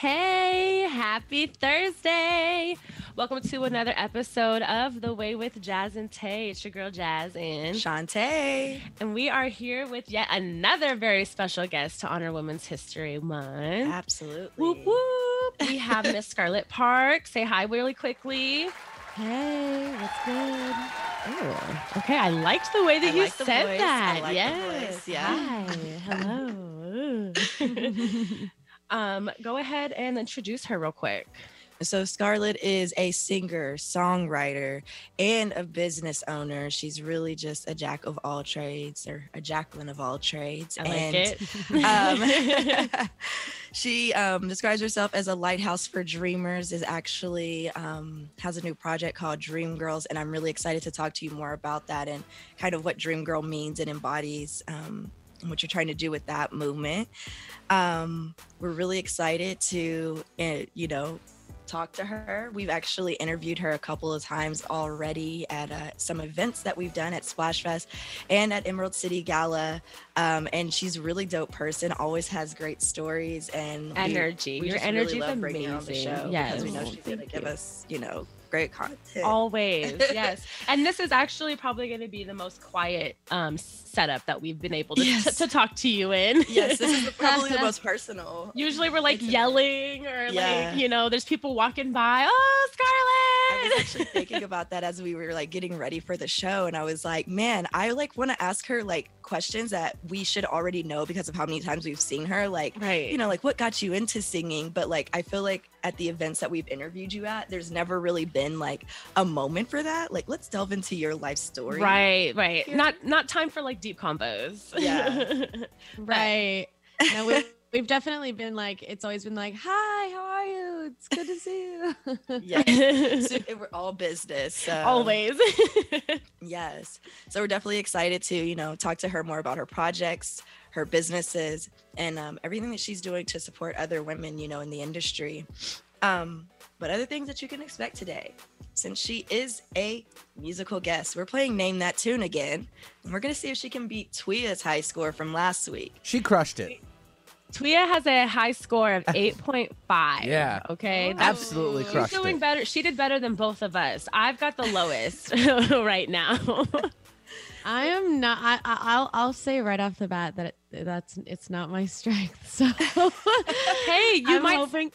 Hey, happy Thursday. Welcome to another episode of The Way with Jazz and Tay. It's your girl Jazz and Shantae. And we are here with yet another very special guest to honor Women's History Month. Absolutely. Whoop whoop. We have Miss Scarlett Park. Say hi really quickly. Hey, what's good? Oh, okay. I liked the way that I you like said that. I like yes. Yeah. Hi. Hello. um, go ahead and introduce her real quick. So, Scarlett is a singer, songwriter, and a business owner. She's really just a jack of all trades or a Jacqueline of all trades. I like and, it. um, she um, describes herself as a lighthouse for dreamers is actually um, has a new project called dream girls and i'm really excited to talk to you more about that and kind of what dream girl means and embodies um, what you're trying to do with that movement um, we're really excited to uh, you know talk to her. We've actually interviewed her a couple of times already at uh, some events that we've done at Splash Fest and at Emerald City Gala. Um, and she's a really dope person, always has great stories and energy. We, Your energy really is love bringing her on the amazing. show Yes. because we know she's going to give us, you know, great content. Always, yes. And this is actually probably going to be the most quiet um, setup that we've been able to, Yes. to talk to you in. yes, this is probably the most personal. Usually we're like Intimate. yelling or Yeah. like, you know, there's people walking by. Oh, I was actually thinking about that as we were like getting ready for the show, and I was like, man, I like want to ask her like questions that we should already know because of how many times we've seen her. Like, right. you know, like what got you into singing? But like, I feel like at the events that we've interviewed you at, there's never really been like a moment for that. Like, let's delve into your life story. Right, right. Here. Not not time for like deep combos. Yeah. Right. No, we've, we've definitely been like, it's always been like, hi, how are you? It's good to see you. Yeah. So we're all business. So. Always. Yes. So we're definitely excited to, you know, talk to her more about her projects, her businesses, and um, everything that she's doing to support other women, you know, in the industry. Um, but other things that you can expect today, since she is a musical guest, we're playing Name That Tune again. And we're going to see if she can beat Tuia's high score from last week. She crushed it. Tuia has a high score of 8.5. Yeah. Okay. Oh. That's Absolutely She's crushed She's doing it. better. She did better than both of us. I've got the lowest right now. I am not, I, I, I'll, I'll say right off the bat that it, that's, it's not my strength. So hey, you I'm might hoping,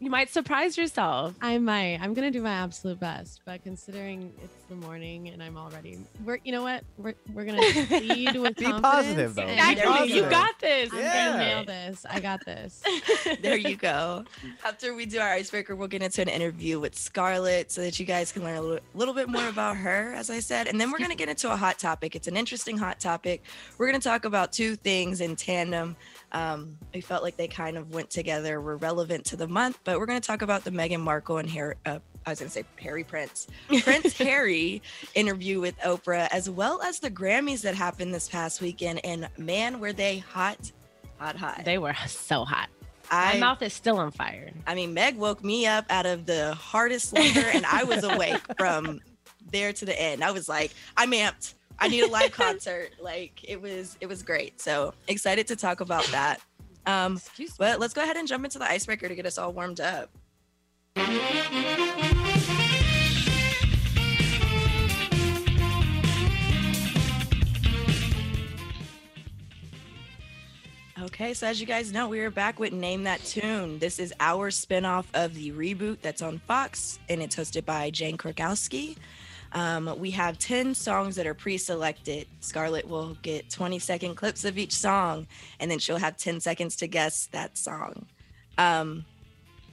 you might surprise yourself. I might, I'm going to do my absolute best, but considering it's the morning and I'm already, we're, you know what? We're, we're going to lead with Be confidence positive, though. and Be Exactly. There You got this. I'm Yeah. gonna nail this. I got this. there you go. After we do our icebreaker, we'll get into an interview with Scarlett so that you guys can learn a little, little bit more about her, as I said. And then we're going to get into a hot topic. It's an interesting hot topic. We're going to talk about two things in tandem. Um, we felt like they kind of went together, were relevant to the month, but we're going to talk about the Meghan Markle and Harry. Uh, I was going to say Harry Prince, Prince Harry interview with Oprah, as well as the Grammys that happened this past weekend. And man, were they hot, hot, hot. They were so hot. I My mouth is still on fire. I mean, Meg woke me up out of the hardest slumber, and I was awake from there to the end. I was like, I'm amped. I need a live concert. Like it was, it was great. So excited to talk about that. Um, but let's go ahead and jump into the icebreaker to get us all warmed up. Okay, so as you guys know, we are back with Name That Tune. This is our spinoff of the reboot that's on Fox, and it's hosted by Jane Krakowski. Um, we have 10 songs that are pre selected. Scarlett will get 20 second clips of each song, and then she'll have 10 seconds to guess that song. Um,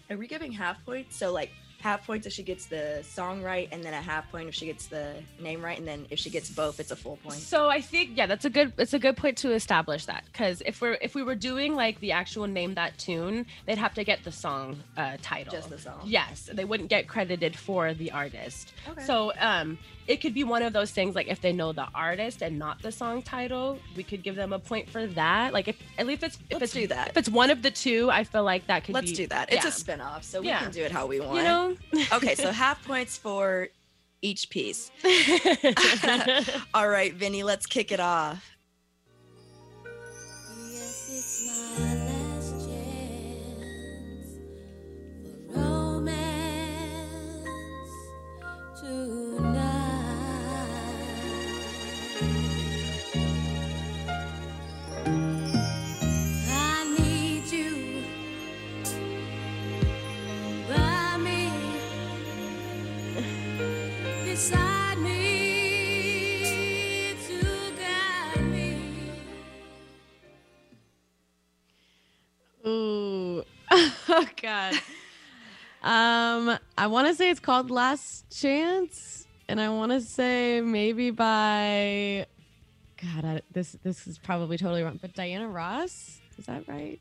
are we giving half points? So, like, half points if she gets the song right, and then a half point if she gets the name right, and then if she gets both, it's a full point. So I think yeah, that's a good it's a good point to establish that because if we're if we were doing like the actual name that tune, they'd have to get the song uh, title. Just the song. Yes, they wouldn't get credited for the artist. Okay. So um, it could be one of those things like if they know the artist and not the song title, we could give them a point for that. Like if at least it's if Let's it's do that. if it's one of the two, I feel like that could Let's be. do that. It's yeah. a spin-off, so we Yeah. can do it how we want. You know. okay, so half points for each piece. All right, Vinny, let's kick it off. God. Um, I want to say it's called Last Chance, and I want to say maybe by God. I, this this is probably totally wrong, but Diana Ross is that right?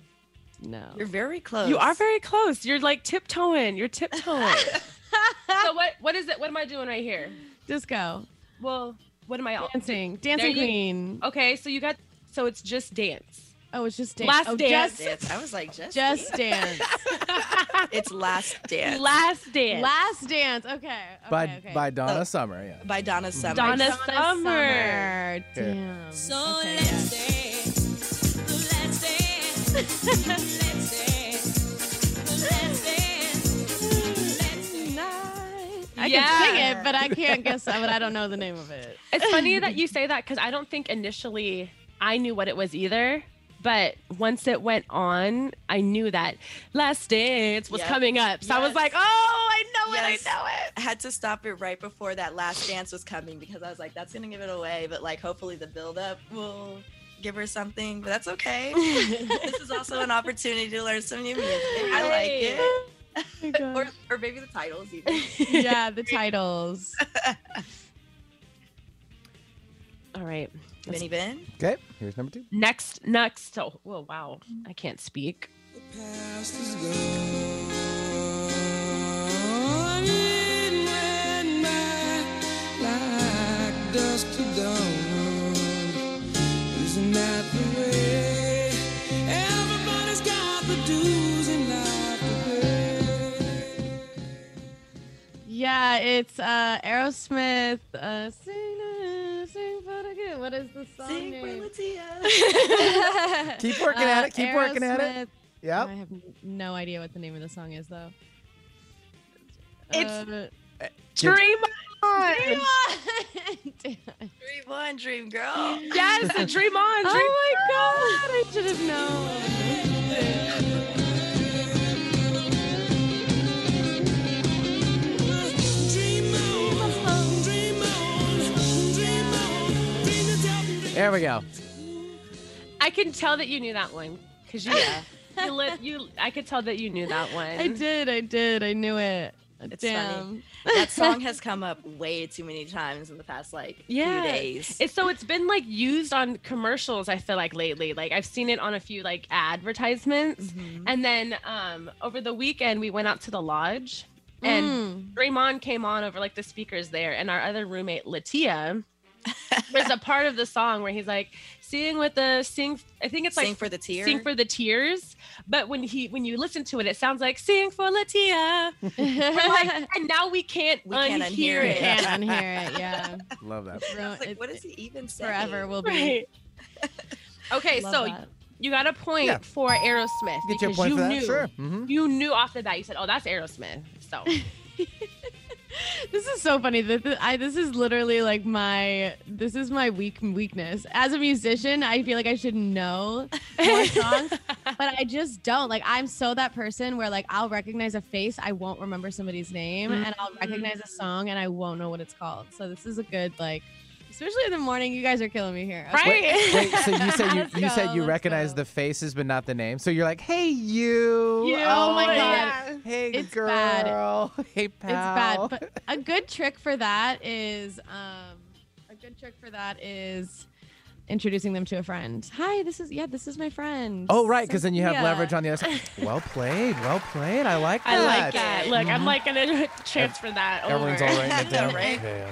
No. You're very close. You are very close. You're like tiptoeing. You're tiptoeing. so what what is it? What am I doing right here? Disco Well, what am I? dancing, dancing you- queen. Okay, so you got so it's just dance. Oh, it's just dance. Last oh, Dance. Just, Dance. I was like, just just dance. It's Last Dance Last dance. Last dance. Okay. okay by okay. by Donna Oh. Summer. Yeah. by Donna mm-hmm. Summer. Donna Donna Summer. Damn. So okay, let's yeah. dance, let's dance, let's dance, let's dance, let's I Yeah. can sing it, but I can't guess but I don't know the name of it. It's funny that you say that because I don't think initially I knew what it was either. But once it went on, I knew that Last Dance was Yep. coming up. So I was like, oh, I know Yes. it, I know it. I had to stop it right before that last dance was coming because I was like, that's gonna give it away. But like, hopefully the build up will give her something. But that's okay. this is also an opportunity to learn some new music. I like it. Oh or, or maybe the titles even. yeah, the titles. All right. Benny Ben. Okay, here's number two. Next, next. Oh, whoa, wow. I can't speak. past is gone. It went by like dusk to dawn. Isn't that the way? Everybody's got the dues in life to pay. Yeah, it's uh Aerosmith. Uh, sing for the good. What is the song Sing for name? Latia. Keep working at it. Keep working at it. Aerosmith. Yep. I have no idea what the name of the song is though. It's- uh, Dream on. Damn. Dream on, Dream Girl. Yes, Dream on. Dream oh my god, I should have known. There we go. I can tell that you knew that one because you, you, li- you. I could tell that you knew that one. I did, I did, I knew it. It's Damn. funny. That song has come up way too many times in the past like Yeah. few days. It's so it's been like used on commercials. I feel like lately, like I've seen it on a few like advertisements, Mhm. and then um over the weekend we went out to the lodge, and Mm. Dream On came on over like the speakers there, and our other roommate Latia. There's a part of the song where he's like, "Sing with the sing." I think it's like Sing like for the tear. "Sing for the tears," but when he when you listen to it, it sounds like "Sing for Latia." Like, and now we can't We can't unhear unhear it. it. Can't unhear it. Yeah. Love that. Ru- I like, it- what does he even say? Forever will be. Right. okay, Love so that. you got a point Yeah. for Aerosmith Get your because point you for that. knew Sure. hmm you knew off the bat. You said, "Oh, that's Aerosmith." So This is so funny. That- I this is literally like my this is my weak weakness. As a musician, I feel like I should know more songs, but I just don't. Like I'm so that person where like I'll recognize a face, I won't remember somebody's name, and I'll mm-hmm. recognize a song and I won't know what it's called. So this is a good like especially in the morning, you guys are killing me here. Okay. Right. Wait, so you said you, Let's you said you recognize go. the faces but not the name. So you're like, hey you. You- Oh my god. yeah. Hey, It's bad. girl. Hey, pal. It's bad, but a good trick for that is um a good trick for that is introducing them to a friend. Hi, this is yeah, this is my friend. Oh, right, because then you have Sophia." leverage on the other side. Well played, well played. I like that. I like that. Look, I'm like gonna transfer that over. Everyone's all writing it down. Right? Okay,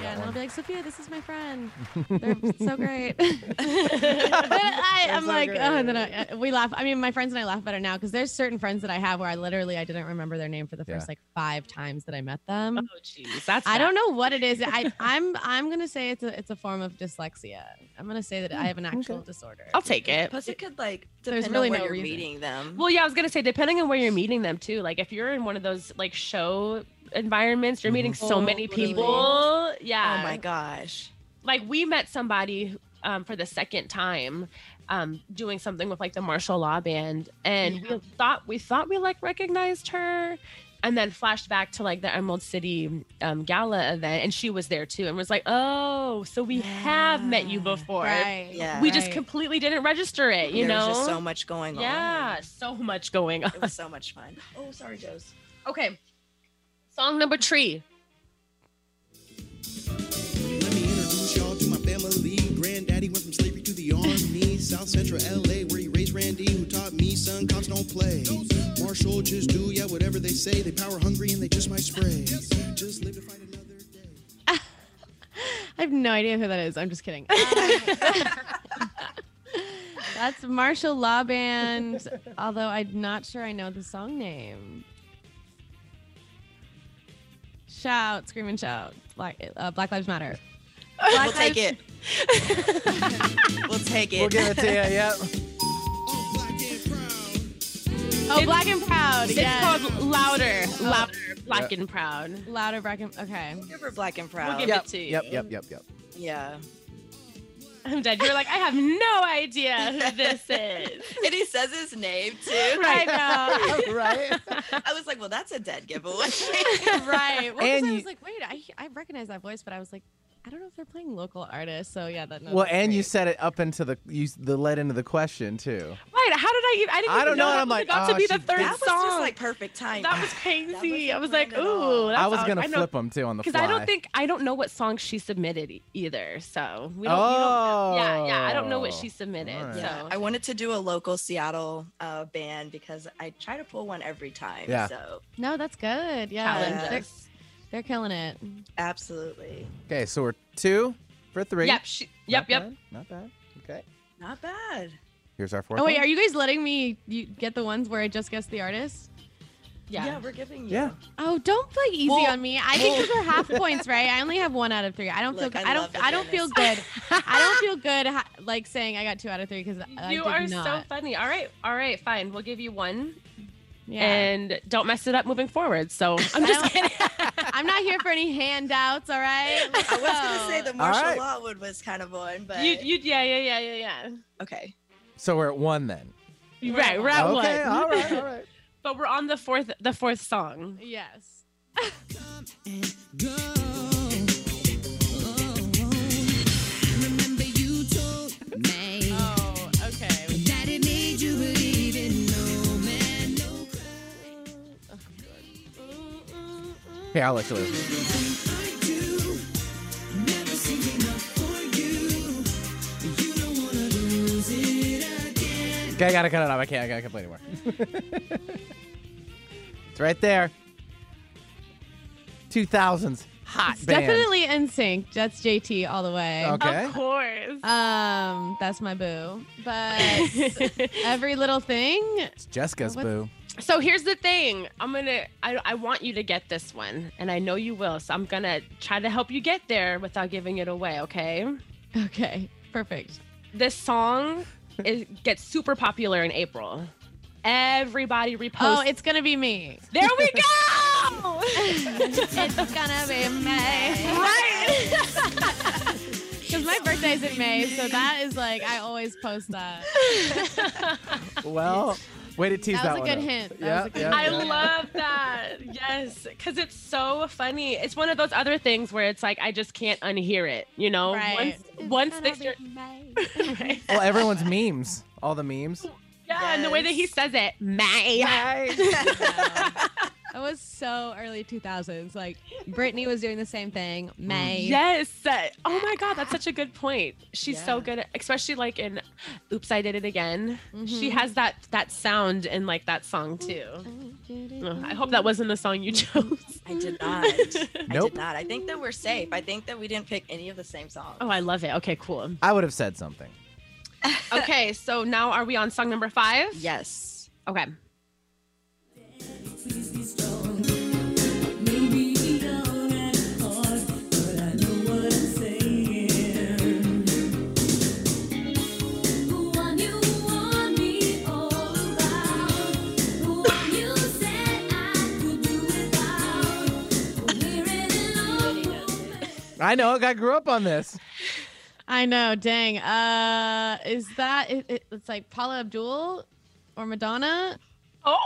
Yeah, and I'll be like, Sophia, this is my friend. They're so great. but I, I'm so like, great. oh, and then I, we laugh. I mean, my friends and I laugh better now because there's certain friends that I have where I literally I didn't remember their name for the first Yeah. like five times that I met them. Oh, jeez, that's. I bad. don't know what it is. I, I'm I'm gonna say it's a it's a form of dyslexia. I'm gonna say that I have an hmm, actual disorder. I'll take it. Plus, it could like There's depend really on where no you're reason. meeting them. Well, yeah, I was gonna say depending on where you're meeting them too. Like if you're in one of those like show environments, you're meeting so many Totally. people. Yeah. oh my gosh. Like we met somebody um, for the second time. Um, doing something with like the martial law band, and we thought we thought we like recognized her, and then flashed back to like the Emerald City um, Gala event, and she was there too, and was like, "Oh, so we have met you before." Right. Yeah. We just completely didn't register it, you there know. was just so much going on. yeah, so much going on. It was so much fun. Oh, sorry, Joe's. Okay. Song number three. Let me introduce y'all to my family. Granddaddy went from slavery to the army. South Central LA, where he raised Randy, who taught me, son, cops don't play. Marshall just do, yeah, whatever they say. They power hungry and they just might spray. Just live to fight another day. I have no idea who that is. I'm just kidding. That's Marshall Law Band, although I'm not sure I know the song name. Shout, scream and shout. Black, uh, Black Lives Matter. Black We'll take it. we'll take it. We'll give it to you. Yep. All black and proud. Oh, Black and Proud. It's yes. called Louder. Louder, Black and Proud. Louder, Black and Okay. Give her black and proud. We'll give Yep. it to you. Yep. Yep. Yep. Yep. yeah. I'm dead. You're like, I have no idea who this is. And he says his name too. I know. right. I was like, well, that's a dead giveaway. right. Well, 'cause And I was like, wait, I, I recognize that voice, but I was like, I don't know if they're playing local artists. So yeah, that. No, Well, that's and you set it up into the you the led into the question too. Right? how did I even? I didn't I don't know, that and I'm like, about oh, to be the third that was song. just like perfect timing. that was crazy. I was like, planned at ooh. I was gonna I know- flip them too on the fly. Because I don't think I don't know what song she submitted either. So we don't. we don't yeah, yeah. I don't know what Oh. she submitted. All right. So I wanted to do a local Seattle uh, band because I try to pull one every time. Yeah. So No, that's good. Yeah, challenge they're, killing it. absolutely. Okay, so we're two for three. Yep. She, yep. Not Yep. bad, Not bad. Okay. Not bad. Here's our fourth. Oh wait, one. are you guys letting me get the ones where I just guess the artist? Yeah. Yeah. we're giving you. Yeah. Oh, don't play easy Well- on me. I think those are half points, right? I only have one out of three. I don't Look, feel. I good. I, love don't. I don't feel good. I don't feel good ha- like saying I got two out of three because I You did are not. so funny. All right. All right. Fine. We'll give you one. Yeah. And don't mess it up moving forward. So I'm just kidding. I'm not here for any handouts. All right. I was gonna say the martial right. law one was kind of one, but you, you, yeah, yeah, yeah, yeah, yeah. okay. So we're at one then. Right, we're at okay. one. All right. All right. But we're on the fourth, the fourth song. Yes. Here, I'll let you listen. Okay, I gotta cut it off. I can't. I gotta play anymore. it's right there. 2000s hot It's band. definitely in sync. That's JT all the way. Okay. Of course. Um, that's my boo. But every little thing. It's Jessica's What- boo. so here's the thing. I'm gonna. I, I want you to get this one, and I know you will. So I'm gonna try to help you get there without giving it away. Okay. Okay. Perfect. This song is gets super popular in April. Everybody reposts. Oh, it's gonna be me. there we go. It's gonna be May. right. Because my birthday's in May, so that is like I always post that. Well, way to tease That that, was a one good up. hint. That Yeah, was a good yeah, I yeah. love that. Yes, because it's so funny. It's one of those other things where it's like I just can't unhear it. You know, Right. once once they start. Right. Well, everyone's memes. All the memes. Yeah. and the way that he says it, May. That was so early 2000s. Like Britney was doing the same thing. May. Yes. Oh my God, that's such a good point. She's so good, at, especially like in "Oops, I Did It Again." She Mhm. has that that sound in like that song too. Ugh, I hope that wasn't the song you chose. I did not. nope. I did not. I think that we're safe. I think that we didn't pick any of the same songs. Oh, I love it. Okay, cool. I would have said something. Okay, so now are we on song number five? yes. Okay. I know. I grew up on this. I know. Dang. Uh, is that it, it, it's like Paula Abdul or Madonna? Oh,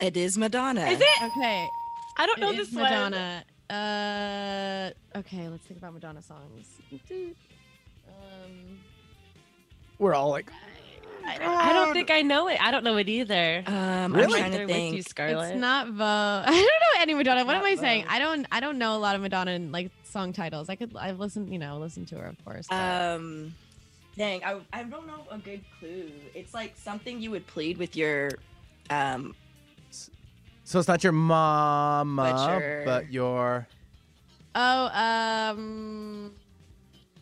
It is Madonna. is it? Okay. I don't know it is this one. Madonna. Uh, okay. Let's think about Madonna songs. Um, We're all like, I, I don't think I know it. I don't know it either. Um, Really? I'm right trying there to think. you, Scarlett. it's not Vogue. I don't know any Madonna. What Not am I saying? I don't. I don't know a lot of Madonna and like song titles. I could. I've listened. You know, listened to her, of course. but- Um, dang, I, I don't know a good clue. It's like something you would plead with your, um, so it's not your mama, Butcher. but your oh, um,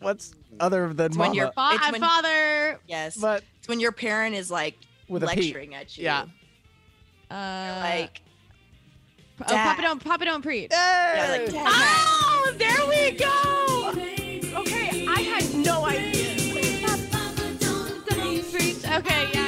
what's other than It's when mama, you're- fa- It's uh, when- father. yes, but it's when your parent is like with a P. lecturing at you. Yeah. Uh, Like, oh, Dad. Papa don't, Papa don't preach. yeah, like, Oh, there we go. Okay, I had no idea. Okay, yeah, yeah, yeah,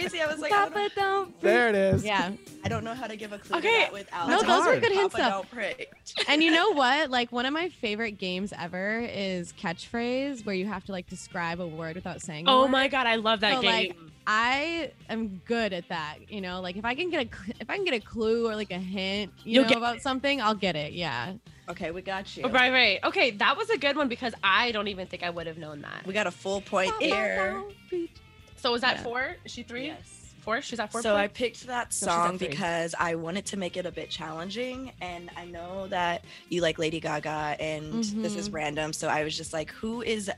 crazy. I was like, I don't, Papa don't. There it is. Yeah, I don't know how to give a clue Okay. to that without. no, That's those were good hints Papa though. don't preach. And you know what? Like one of my favorite games ever is catchphrase, where you have to like describe a word without saying. a Oh word. my god, I love that So, game. like, I am good at that. You know, like if I can get a if I can get a clue or like a hint, you You'll know, get about something, I'll get it. Yeah. Okay, we got you. Oh, right, right. Okay, that was a good one because I don't even think I would have known that. We got a full point there. So was that Yeah. four? Is she three? Yes. Four? She's at four. So I picked that song three. because I wanted to make it a bit challenging, and I know that you like Lady Gaga, and this is Mhm. random. So I was just like, who is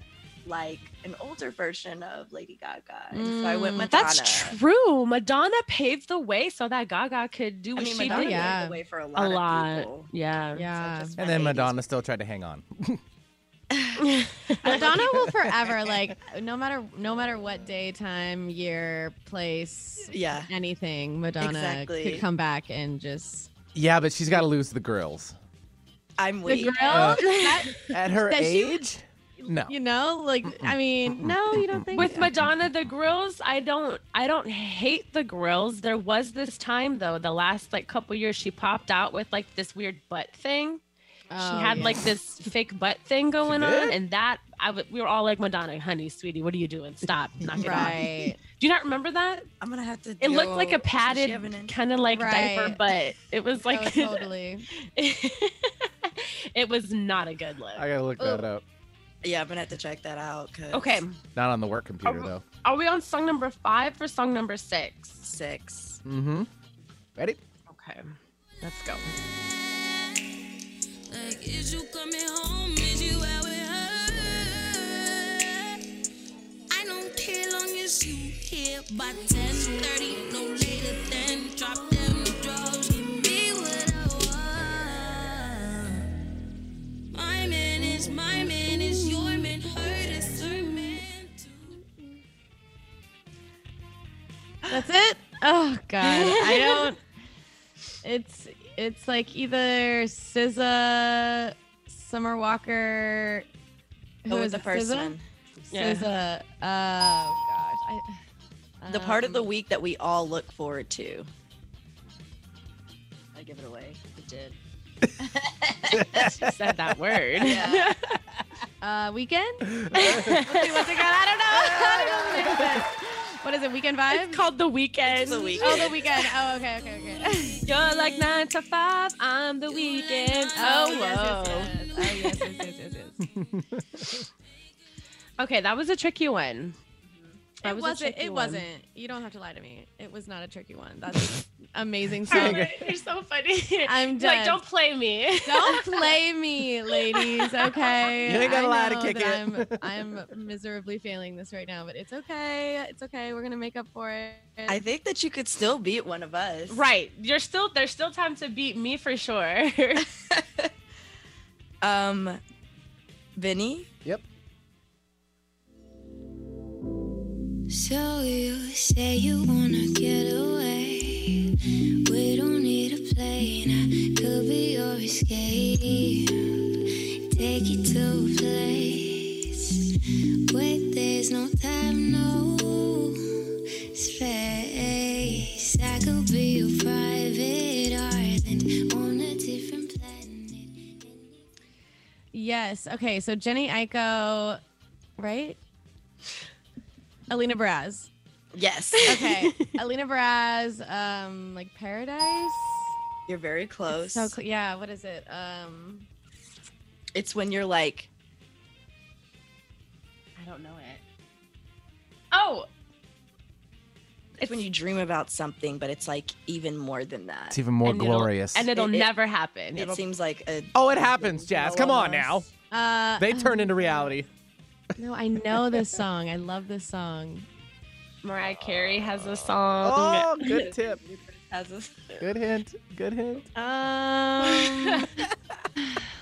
like an older version of Lady Gaga? And so I went Mm, Madonna. That's true. Madonna paved the way so that Gaga could do I what mean, she Madonna did. yeah. paved the way for a lot. A of lot. people. Yeah. Yeah. just And then Madonna still tried to hang on. Madonna will forever like no matter no matter what day, time, year, place, Yeah. anything, Madonna Exactly. could come back and just Yeah, but she's got to lose the grills. I'm the weak. Uh, that- At her That she- age? No. you know, like I mean, no, you don't think With Madonna, the grills, I don't, I don't hate the grills. There was this time though, the last like couple years, she popped out with like this weird butt thing. Oh, she had yeah. like this fake butt thing going on, and that I w- we were all like, Madonna, honey, sweetie, what are you doing? Stop, knock it off. right. Do you not remember that? I'm gonna have to. It looked like a go- does she padded have an in- kind of like diaper Right. butt. It was Oh, like totally. it was not a good look. I got to look that up. Yeah, I'm gonna have to check that out. 'cause Okay, Not on the work computer, Oh. though. are we on song number five or song number six? Six. Mm-hmm. Ready? Okay, let's go. Is you coming home? Is you out with her? I don't care long as you here by 10:30, no later than drop them drawers. Give me what I want. My man is my man is your man. Hurt is her man too. That's it. Oh God, I don't. It's it's like either SZA, Summer Walker. Who Go with is the first SZA? one. Yeah. SZA. Oh gosh. I, The part of the um, week that we all look forward to. I give it away. It did. She said that word. Yeah. uh weekend. Let's see what's it called. I don't know. I don't know what it is. What is it? Weekend vibe. It's called the weekend. It's the weekend. Oh, the weekend. Oh, okay, okay, okay. You're like nine to five. I'm the weekend. Oh, oh, whoa. yes, yes, yes. Oh, yes, yes, yes, yes, yes. Okay, that was a tricky one. That it was wasn't. tricky It one. wasn't. You don't have to lie to me. It was not a tricky one. That's amazing All song. You're so funny. I'm Like, done. don't play me. Don't play me, ladies. Okay. You ain't got a I lie to kick that it. I'm I'm miserably failing this right now, but it's okay. It's okay. We're gonna make up for it. I think that you could still beat one of us. Right. You're still there's still time to beat me for sure. Um, Vinny. Yep. So you say you wanna get away. We don't need a plane. I could be your escape. Take you to a place where there's no time, no space. I could be your private island on a different planet. Yes. Okay. So Jenny Aiko, right? Alina Baraz. Yes. Okay. Alina Baraz. Um, like Paradise. You're very close. So cl- yeah. What is it? Um. it's when you're like, I don't know it. Oh, it's when you dream about something, but it's like even more than that. It's even more and it'll- glorious. and it'll It- it- never happen. It It'll- seems like a. oh, it happens, Jazz. Come on now. Uh, They turn into reality. No, I know this song. I love this song. Mariah Carey has a song. Oh, good tip. Has a, Good hint. Good hint. Um,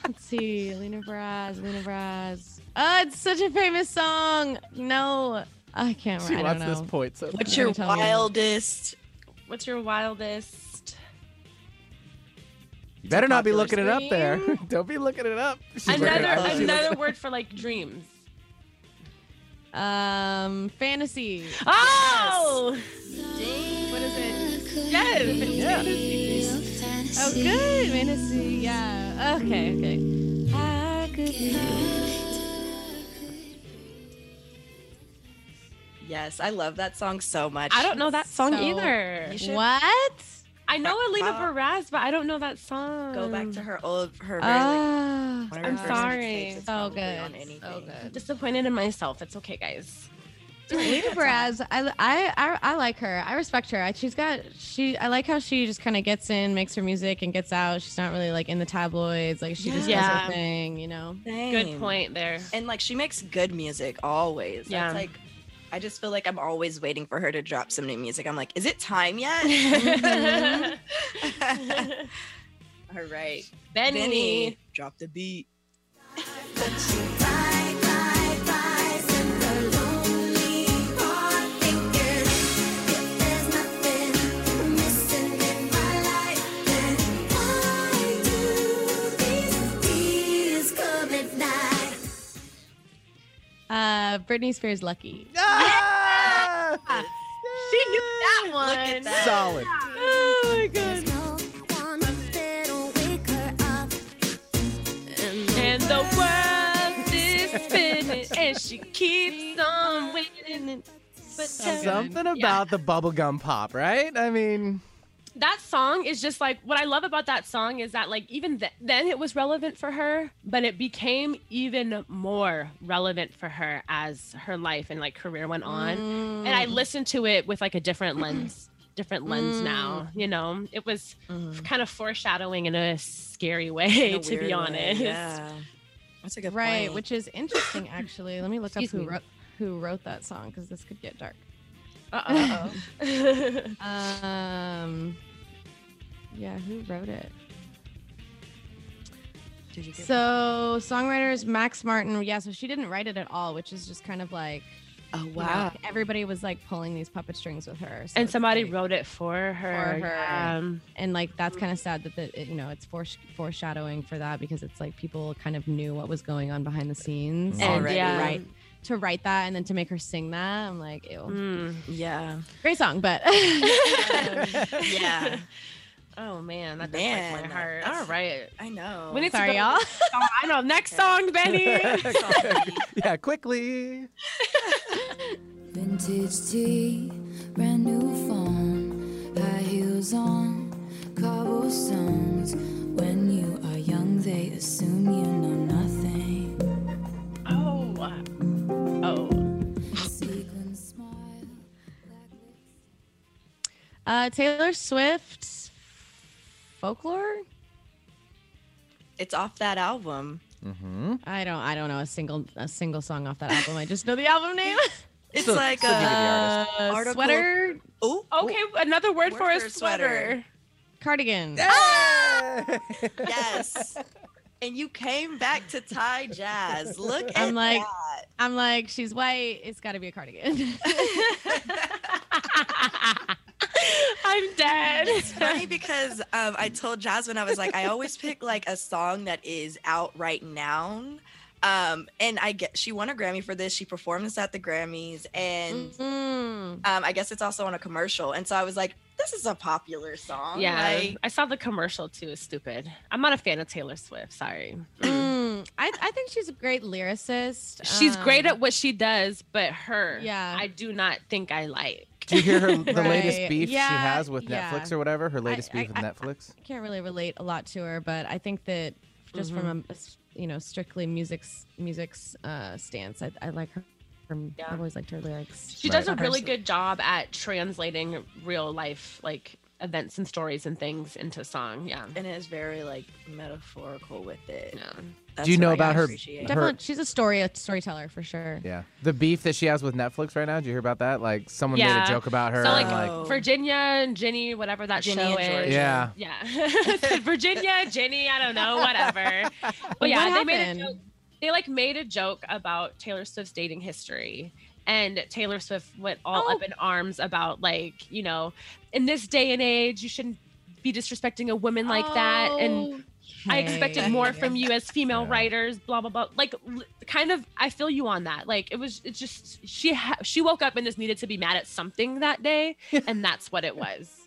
let's see, Alina Baraz, Alina Baraz. Oh, it's such a famous song. No, I can't. She I wants this point. So what's your gonna tell me. wildest? What's your wildest? you better not be popular looking it up there. Don't be looking it up. She's Another I know she another word for like dreams. Um, fantasy. Oh, What is it? yes. Yeah. Oh, good, fantasy. Yeah. Okay. Okay. I Yes, I love that song so much. I don't know that song So- either. What? I know Alina Wow. Baraz, but I don't know that song. go back to her old, her very, like, Ah, one of her I'm first sorry. mixtapes. It's so probably good. on So good. disappointed in myself. It's okay, guys. Alina Baraz, I, I, I, I like her. I respect her. I, she's got she. I like how she just kind of gets in, makes her music, and gets out. She's not really like in the tabloids. Like she just does her thing, you know. Good point there. And like she makes good music always. Yeah. That's like I just feel like I'm always waiting for her to drop some new music. I'm like, is it time yet? All right. Benny. Benny, drop the beat. Uh, Britney Spears, "Lucky." Ah! She knew that one. Look at that. Solid. Oh my god. And the world is spinning, and she keeps on winning. But Something about the bubblegum pop, right? I mean, that song is just like what I love about that song is that like even th- then it was relevant for her, but it became even more relevant for her as her life and like career went on. And I listened to it with like a different lens, different lens now. You know, it was Mhm. kind of foreshadowing in a scary way, a to weird be way, honest. Yeah. That's a good right, point. which is interesting actually. Let me look Excuse up who me. wrote who wrote that song because this could get dark. Uh oh. Um, yeah, who wrote it? Did you get So songwriter is Max Martin. Yeah, so she didn't write it at all, which is just kind of like Oh you know, wow. everybody was like pulling these puppet strings with her. so and somebody like- wrote it for her. For her. Um, and like that's kind of sad that the it, you know it's foresh foreshadowing for that because it's like people kind of knew what was going on behind the scenes and Already, yeah, right to write that and then to make her sing that i'm like ew Mm. Yeah. great song but Yeah. Oh man, that Man, does break my heart. All right, I know. we need sorry to y'all Oh, I know. Next song, Benny. yeah, quickly. Vintage tea, brand new phone, high heels on, cobblestones. When you are young, they assume you know nothing. oh, Oh. uh, Taylor Swift. folklore. It's off that album. Mm-hmm. I don't. I don't know a single a single song off that album. I just know the album name. It's so, like so a uh, sweater. Oh, okay. Another word, for a sweater. sweater. Cardigan. Ah! yes. And you came back to Thai jazz. Look at I'm like- that. I'm like, she's white. It's got to be a cardigan. I'm dead. It's funny because um, I told Jasmine I was like, I always pick like a song that is out right now. Um, and I get she won a Grammy for this. She performed this at the Grammys, and Mm. um, I guess it's also on a commercial. And so I was like, this is a popular song. yeah, Like, I saw the commercial too. It's stupid. I'm not a fan of Taylor Swift. Sorry. Mm. I, I think she's a great lyricist. She's great Um, at what she does, but her, Yeah. I do not think I like. Do you hear her the latest Right. beef she has with yeah. Netflix or whatever? Her latest I- beef with I- Netflix. I can't really relate a lot to her, but I think that just Mm-hmm. from a, a s- you know strictly music's music's uh, stance, I, I like her. her Yeah. I've always liked her lyrics. She Right. does a really good job at translating real life like events and stories and things into song. Yeah. and it's very like metaphorical with it. Yeah. That's Do you know about her- appreciate. her- Definitely, she's a story a storyteller for sure. Yeah, the beef that she has with Netflix right now. Did you hear about that? Like someone made a joke about her. So and, like, Oh. Virginia and Ginny, whatever that Ginny show is. Yeah, Yeah. Virginia, Ginny, I don't know, whatever. But yeah, What they made a joke. They like made a joke about Taylor Swift's dating history. And Taylor Swift went all Oh. up in arms about like, you know, in this day and age, you shouldn't be disrespecting a woman like that. And oh. I expected more from you as female Yeah. writers, blah blah blah. Like, kind of, I feel you on that. Like, it was, it's just she ha- she woke up and just needed to be mad at something that day, and that's what it was.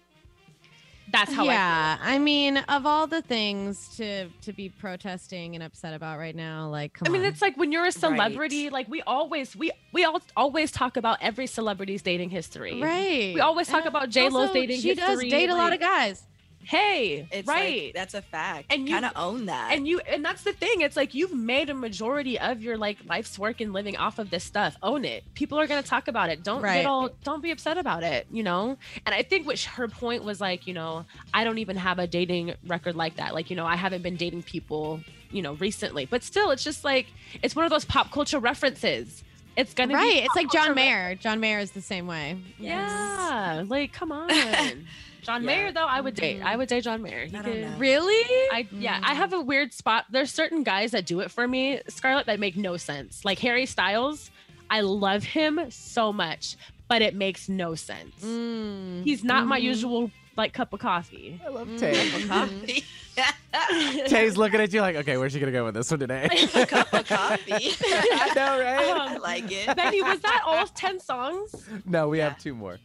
That's how yeah, I, mean, of all the things to to be protesting and upset about right now, like, come I mean, on. it's like when you're a celebrity, like we always we we all always talk about every celebrity's dating history. right. We always talk And about J-Lo's also, dating She does history, date a lot of guys. Hey, It's right. like that's a fact. And And you- kind of own that. and you and that's the thing it's like you've made a majority of your like life's work and living off of this stuff own it people are going to talk about it don't Right. get all don't be upset about it you know and i think which her point was like you know i don't even have a dating record like that like you know i haven't been dating people you know recently but still it's just like it's one of those pop culture references it's gonna be Right. It's like John culture Mayer. John Mayer is the same way. yeah like come on john Yeah. mayer though i would date i would date john mayer He I don't could- know. Really? I yeah, I have a weird spot. There's certain guys that do it for me, Scarlett, that make no sense. Like Harry Styles, I love him so much, but it makes no sense. Mm. He's not my Mhm. usual like cup of coffee. I love Mm. Tay. coffee. Tay's looking at you like, okay, where's she gonna go with this one today? a cup of coffee. I know, right? I like it. Benny, was that all ten songs? No, we Yeah. have two more.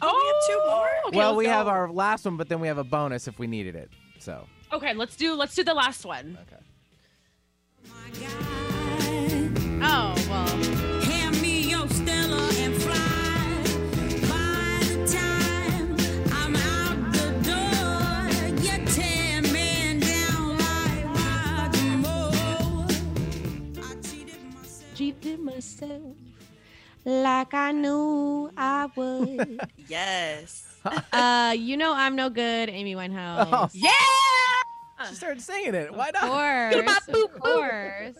Oh, we have two more? Okay, well, let's we have our last one, but then we have a bonus if we needed it. So, Okay, let's do let's do the last one. okay. Oh well. Hand me your Stella and fly. By the time I'm out the door, you tear me down like Roger Moore. I cheated myself. Cheated myself like I knew I would. Yes. uh, you know I'm no good, Amy Winehouse. Oh, Yeah. she started singing it. Why Of not? course, Boop, of course.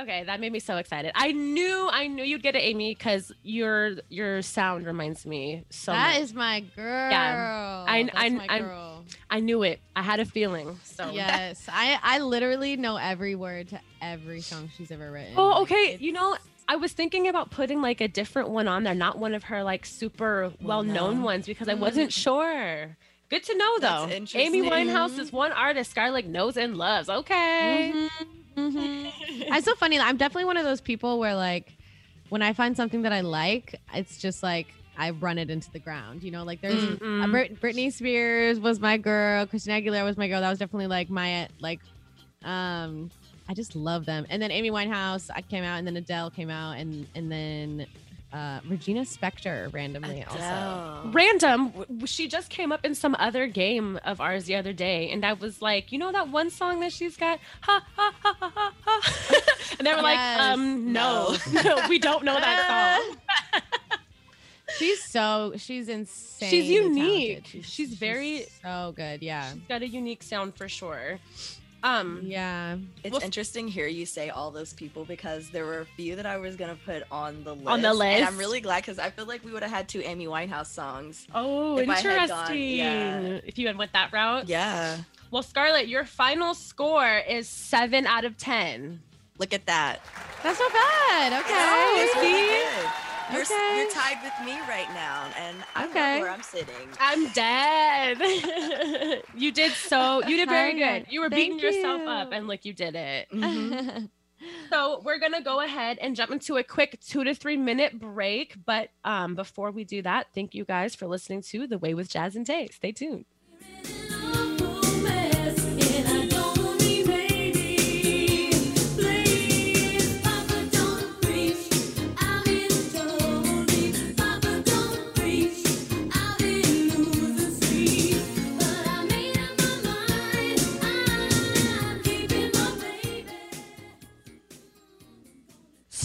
Okay, that made me so excited. I knew I knew you'd get it, Amy, because your your sound reminds me so That much. is my girl. I- That's I- my I'm- girl. I knew it. I had a feeling. So Yes, I I literally know every word to every song she's ever written. Oh, okay. it's- You know, I was thinking about putting like a different one on there, not one of her like super well-known Well-known. ones because I wasn't sure. Good to know though. That's Amy. Winehouse is one artist Scarlett knows and loves. Okay. Mhm, mhm. it's so funny. I'm definitely one of those people where like when I find something that I like, it's just like I run it into the ground. You know, like there's Brit- Britney Spears was my girl, Christina Aguilera was my girl. That was definitely like my like um I just love them. And then Amy Winehouse I came out and then Adele came out and and then uh Regina Spektor randomly also. Random, she just came up in some other game of ours the other day, and I was like, you know that one song that she's got, ha ha ha ha ha, ha. and they were Yes. like, um, no, no, we don't know that song. She's so she's insane. She's unique. She's, She's very- so good. Yeah. She's got a unique sound for sure. Um, Yeah. It's Well- interesting hear you say all those people because there were a few that I was gonna put on the list. On the And list? I'm really glad because I feel like we would have had two Amy Winehouse songs. oh, If interesting. gone- yeah. If you had went that route. Yeah. Well, Scarlett, your final score is seven out of ten. Look at that. That's not bad. Okay. It's really see? good. You're, Okay. you're tied with me right now, and I Okay. love where I'm sitting. I'm dead. you did so. You did very good. You were beating thank yourself up, and look, you did it. Mhm. So we're gonna go ahead and jump into a quick two to three minute break. But um, before we do that, thank you guys for listening to The Way with Jazz and Tay. Stay tuned.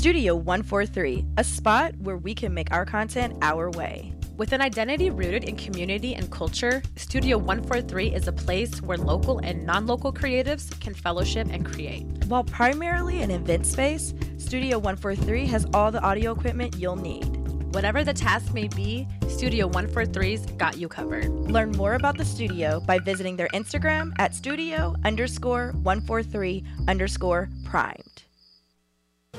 Studio 143, a spot where we can make our content our way. With an identity rooted in community and culture, Studio 143 is a place where local and non local creatives can fellowship and create. While primarily an event space, Studio 143 has all the audio equipment you'll need. Whatever the task may be, Studio 143's got you covered. Learn more about the studio by visiting their Instagram at studio underscore 143 underscore primed.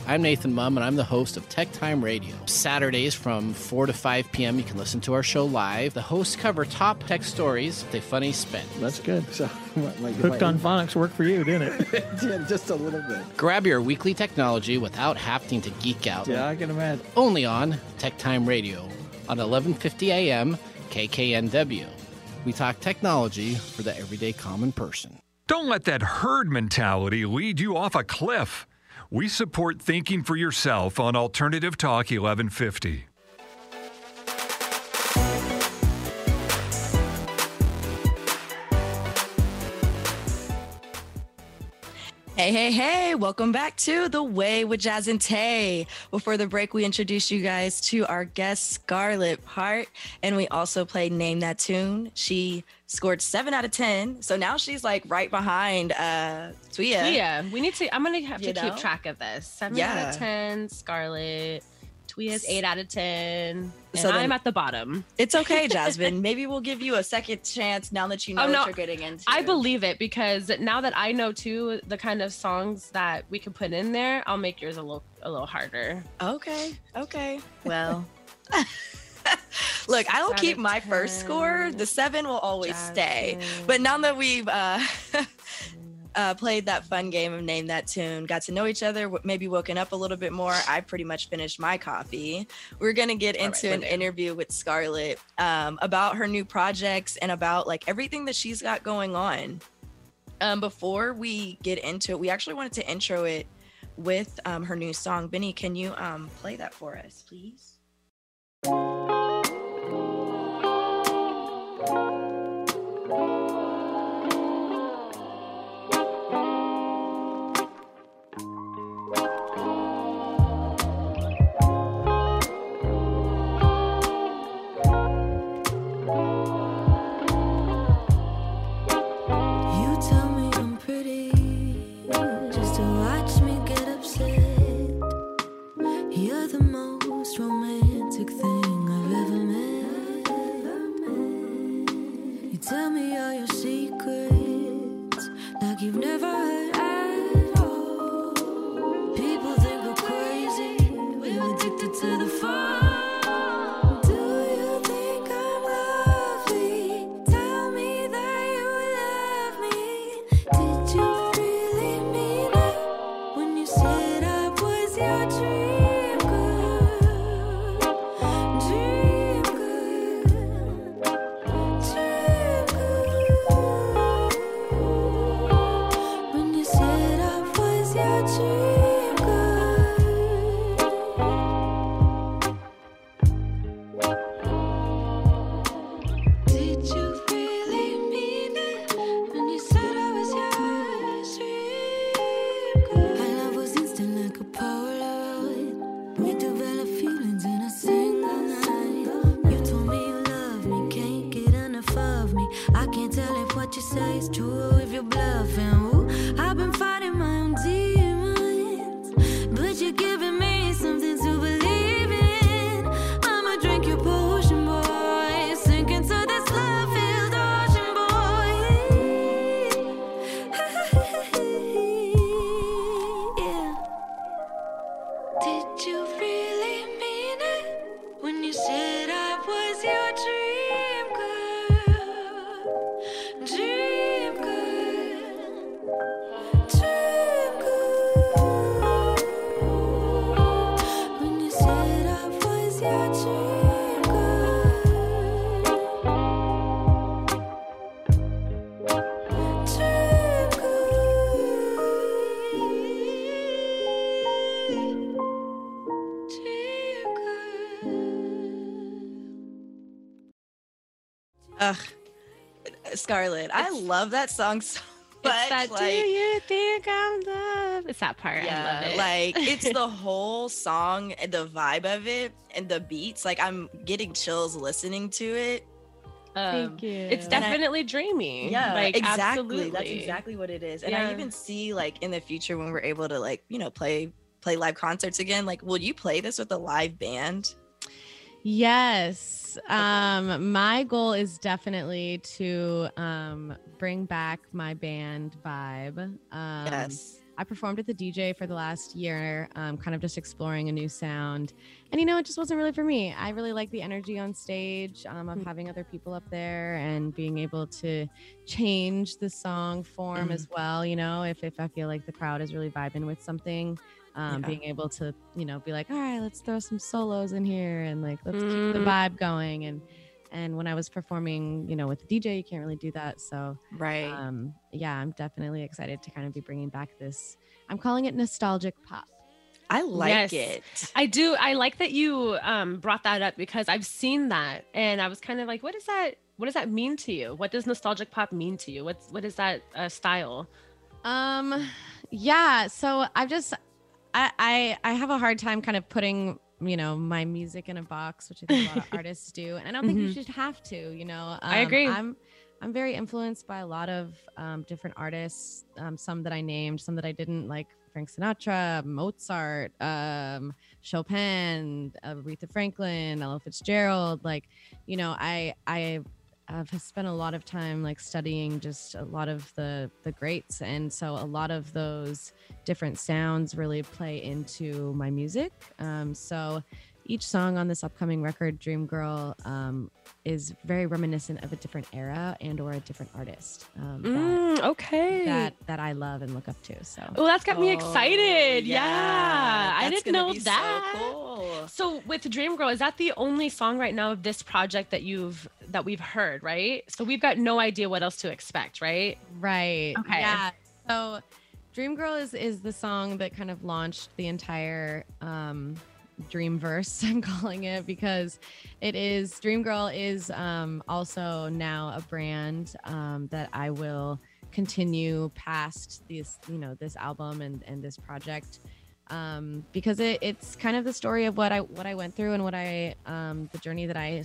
I'm Nathan Mumm, and I'm the host of Tech Time Radio. Saturdays from 4 to 5 p.m., you can listen to our show live. The hosts cover top tech stories with a funny spin. That's good. So, what, like, Hooked on phonics worked for you, didn't it? yeah, just a little bit. Grab your weekly technology without having to geek out. yeah, I can imagine. Only on Tech Time Radio on 1150 a.m. KKNW. We talk technology for the everyday common person. Don't let that herd mentality lead you off a cliff. We support thinking for yourself on Alternative Talk 1150. Hey, hey, hey, welcome back to The Way with Jazz and Tay. Before the break, we introduced you guys to our guest, Scarlet Parke, and we also played Name That Tune. She scored seven out of 10. So now she's like right behind uh, Tuya. Yeah, we need to. I'm gonna have You to know? keep track of this. Seven out of ten. Scarlet. Tuya's eight out of ten. And So I'm at the bottom. It's okay, Jasmine. Maybe we'll give you a second chance now that you know Oh, what you're getting into. I believe it because now that I know too the kind of songs that we can put in there, I'll make yours a little a little harder. Okay, okay. Well. Look, I don't keep my first score. The seven will always stay. But now that we've uh, uh, played that fun game of Name That Tune, got to know each other, maybe woken up a little bit more, I pretty much finished my coffee. We're going to get into right, an interview with Scarlet um, about her new projects and about like everything that she's got going on. Um, before we get into it, we actually wanted to intro it with um, her new song. Benny, can you um, play that for us, please? You've never Scarlet, I love that song so much. It's that, like, do you think I'm love? It's that part. I yeah, love it. like it's the whole song and the vibe of it and the beats. Like I'm getting chills listening to it. Um, you. It's And I- definitely dreamy. Yeah, like, exactly. Absolutely. That's exactly what it is. And Yeah. I even see like in the future when we're able to like you know play play live concerts again. Like, will you play this with a live band? Yes. Um, my goal is definitely to um, bring back my band vibe. Um, yes. I performed with the DJ for the last year, um, kind of just exploring a new sound. And you know, it just wasn't really for me. I really like the energy on stage um, of Mm. having other people up there and being able to change the song form Mhm. as well. You know, if, if I feel like the crowd is really vibing with something, um, Yeah. being able to, you know, be like, all right, let's throw some solos in here and like, let's keep the Mm. vibe going. And, and when I was performing, you know, with the DJ, you can't really do that. So, Right. um, yeah, I'm definitely excited to kind of be bringing back this. I'm calling it nostalgic pop. I like Yes. it. I do. I like that you um, brought that up because I've seen that, and I was kind of like, "What is that? What does that mean to you? What does nostalgic pop mean to you? What's what is that uh, style?" Um, yeah. So I've just, I, I, I have a hard time kind of putting, you know, my music in a box, which I think a lot of artists do, and I don't think you Mhm. should have to. You know, um, I agree. I'm, I'm very influenced by a lot of um, different artists. Um, some that I named, some that I didn't, like Frank Sinatra, Mozart, um, Chopin, Aretha Franklin, Ella Fitzgerald. Like, you know, I, I I've spent a lot of time like studying just a lot of the the greats and so a lot of those different sounds really play into my music. Um, so each song on this upcoming record dream girl um, is very reminiscent of a different era and or a different artist um, Mm, okay. that, that that i love and look up to so oh, that's got me Oh, excited. Yeah, I didn't know be so that. cool. So with Dream Girl, is that the only song right now of this project that you've that we've heard, right? So we've got no idea what else to expect, right? Right. Okay. Yeah. So Dream Girl is is the song that kind of launched the entire um Dreamverse, I'm calling it, because it is Dream Girl is um also now a brand um that I will continue past this, you know, this album and and this project. Um, because it, it's kind of the story of what I what I went through and what I um the journey that i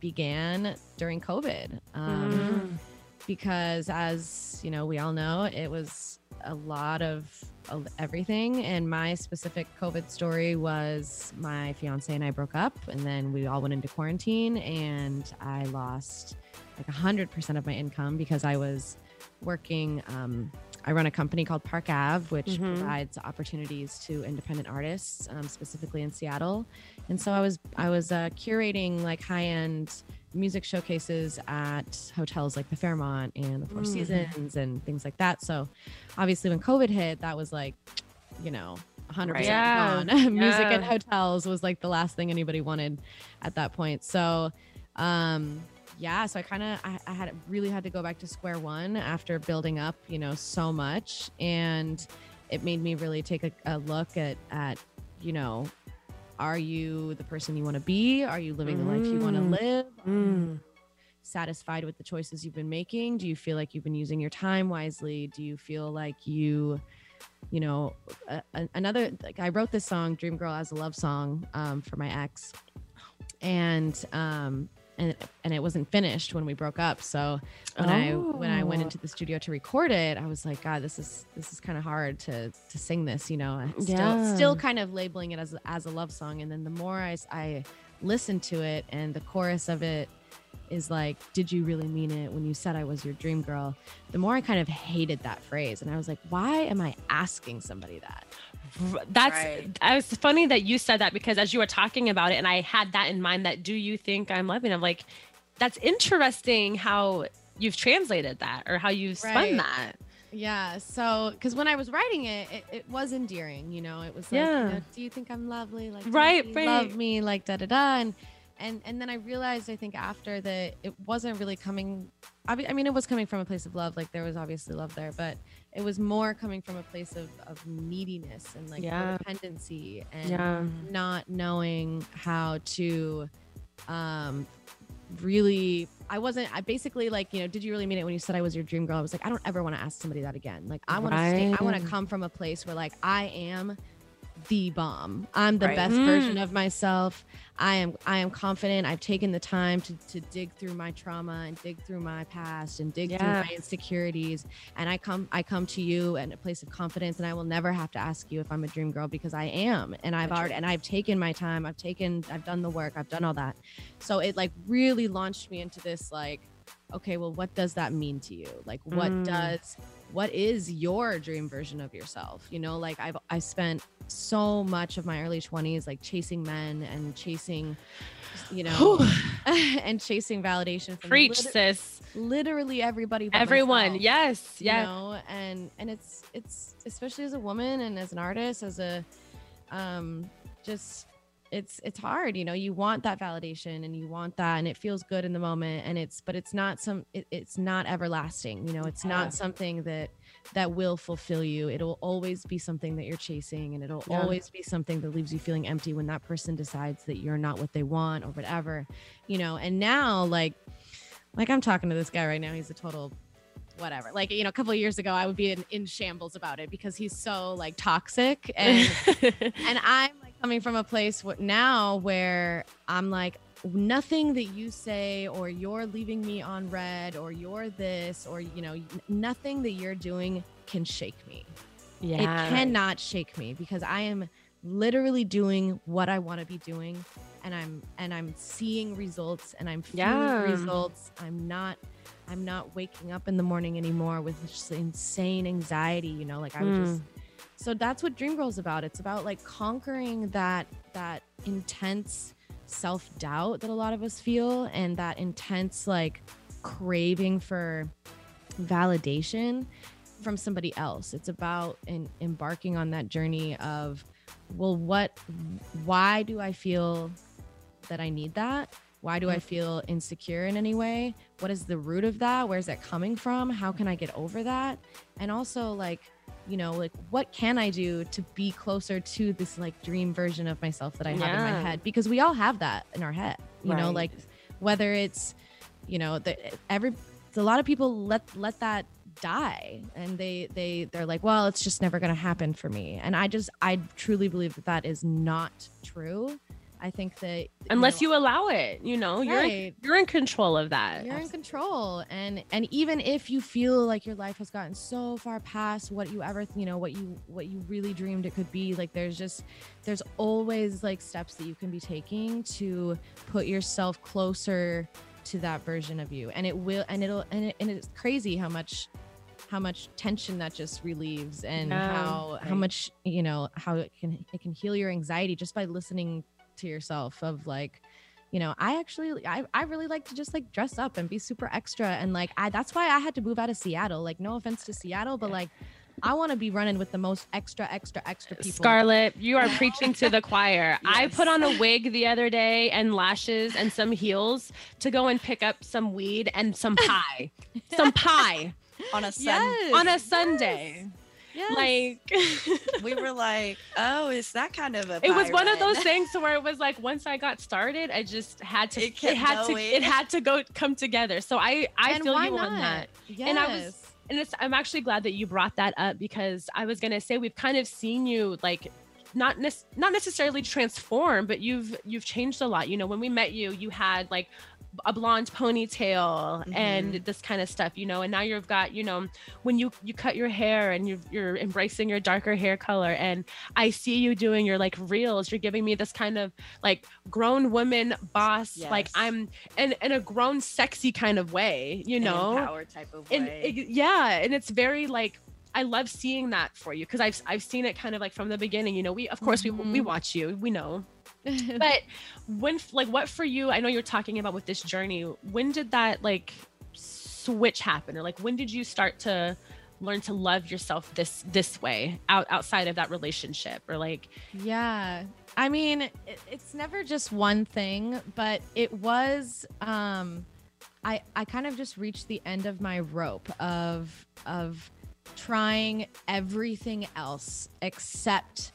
began during COVID. Um because as you know we all know it was a lot of, of everything. And my specific covid story was my fiance and i broke up and then we all went into quarantine and i lost like 100% of my income because i was working um, i run a company called park ave which Mhm. provides opportunities to independent artists um, specifically in seattle and so i was i was uh, curating like high-end music showcases at hotels like the Fairmont and the Four Mhm. Seasons and things like that. So obviously when COVID hit, that was like, you know, 100% Right. Yeah, gone. music at hotels was like the last thing anybody wanted at that point. So um yeah, so I kind of I, I had really had to go back to square one after building up, you know, so much. And it made me really take a, a look at at you know are you the person you want to be? Are you living the life you want to Mm. live? Mm. satisfied with the choices you've been making? Do you feel like you've been using your time wisely? Do you feel like you you know a, a- another like i wrote this song dream girl as a love song um, for my ex. And um and and it wasn't finished when we broke up. So when I when I went Oh. into the studio to record it, I was like, God, this is this is kind of hard to to sing this, you know. Still Yeah. still kind of labeling it as as a love song, and then the more I I listened to it, and the chorus of it is like, "Did you really mean it when you said I was your dream girl?" The more I kind of hated that phrase, and I was like, "Why am I asking somebody that?" That's Right. I was funny that you said that because as you were talking about it, and I had that in mind. That do you think I'm loving? I'm like, that's interesting how you've translated that or how you've spun Right. that. Yeah. So, because when I was writing it, it, it was endearing. You know, it was like, you Yeah. know, do you think I'm lovely? Like, Right, you right. love me? Like, da da da. And and and then I realized, I think after that, it wasn't really coming. I mean, it was coming from a place of love. Like, there was obviously love there, but it was more coming from a place of of neediness and like Yeah. codependency and Yeah. not knowing how to um really I wasn't I basically like, you know, did you really mean it when you said I was your dream girl? I was like, I don't ever want to ask somebody that again. Like I want to stay I want to come from a place where like I am the bomb. I'm the Right. best Mm. version of myself. I am I am confident. I've taken the time to to dig through my trauma and dig through my past and dig Yeah. through my insecurities. And I come I come to you in a place of confidence and I will never have to ask you if I'm a dream girl because I am. And I've already and I've taken my time. I've taken I've done the work. I've done all that. So it like really launched me into this like okay, well what does that mean to you? Like what Mm. does what is your dream version of yourself? You know, like I've I spent so much of my early 20s like chasing men and chasing you know and chasing validation from Preach, lit- sis. literally everybody Everyone. myself, Yes. you Yeah. know and and it's it's especially as a woman and as an artist as a um just it's it's hard you know you want that validation and you want that and it feels good in the moment and it's but it's not some it, it's not everlasting you know it's Yeah. not something that that will fulfill you it'll always be something that you're chasing and it'll Yeah. always be something that leaves you feeling empty when that person decides that you're not what they want or whatever you know and now like like i'm talking to this guy right now he's a total whatever like you know a couple of years ago i would be in, in shambles about it because he's so like toxic and and i'm like coming from a place now where i'm like nothing that you say or you're leaving me on red or you're this or you know nothing that you're doing can shake me yeah. it cannot shake me because i am literally doing what i want to be doing and i'm and i'm seeing results and i'm feeling Yeah. results i'm not i'm not waking up in the morning anymore with just insane anxiety you know like i would Mm. just so that's what dream girl's about. It's about like conquering that that intense self-doubt that a lot of us feel and that intense like craving for validation from somebody else. It's about in, embarking on that journey of well what why do i feel that i need that? Why do i mm-hmm. feel insecure in any way? What is the root of that? Where's that coming from? How can i get over that? And also like you know like what can i do to be closer to this like dream version of myself that i have in my head? Because we all have that in our head you know like whether it's you know the every a lot of people let let that die and they they they're like well it's just never going to happen for me. And i just i truly believe that that is not true i think that Unless know, you allow it, you know, you're in, you're in control of that. you're in control and and even if you feel like your life has gotten so far past what you ever you know what you what you really dreamed it could be like there's just there's always like steps that you can be taking to put yourself closer to that version of you. And it will and it'll and, it, and it's crazy how much how much tension that just relieves and Yeah, how how much you know how it can it can heal your anxiety just by listening to yourself of like you know i actually I, I really like to just like dress up and be super extra and like i that's why i had to move out of seattle like no offense to seattle but like i want to be running with the most extra extra extra uh, people Scarlet, you are preaching to the choir. I put on a wig the other day and lashes and some heels to go and pick up some weed and some pie. some pie on a sun. Yes. on a Sunday. yes. Like We were like, oh, is that kind of a it was one of those things where it was like once I got started, I just had to It it, had to it had to go come together. So I I and feel you not? on that. yes. And I was- and it's I'm actually glad that you brought that up because I was gonna say we've kind of seen you like not nec- not necessarily transform, but you've you've changed a lot. You know, when we met you, you had like a blonde ponytail and Mhm. this kind of stuff you know and now you've got you know when you you cut your hair and you're, you're embracing your darker hair color and i see you doing your like reels you're giving me this kind of like grown woman boss like i'm in in a grown sexy kind of way you An know empowered type of and way. it- yeah and it's very like I love seeing that for you because I've I've seen it kind of like from the beginning. You know, we of course we we Mhm. watch you, we know. But when like what for you? I know you're talking about with this journey. When did that like switch happen, or like when did you start to learn to love yourself this this way out outside of that relationship, or like Yeah. I mean, it, it's never just one thing, but it was um I I kind of just reached the end of my rope of of trying everything else except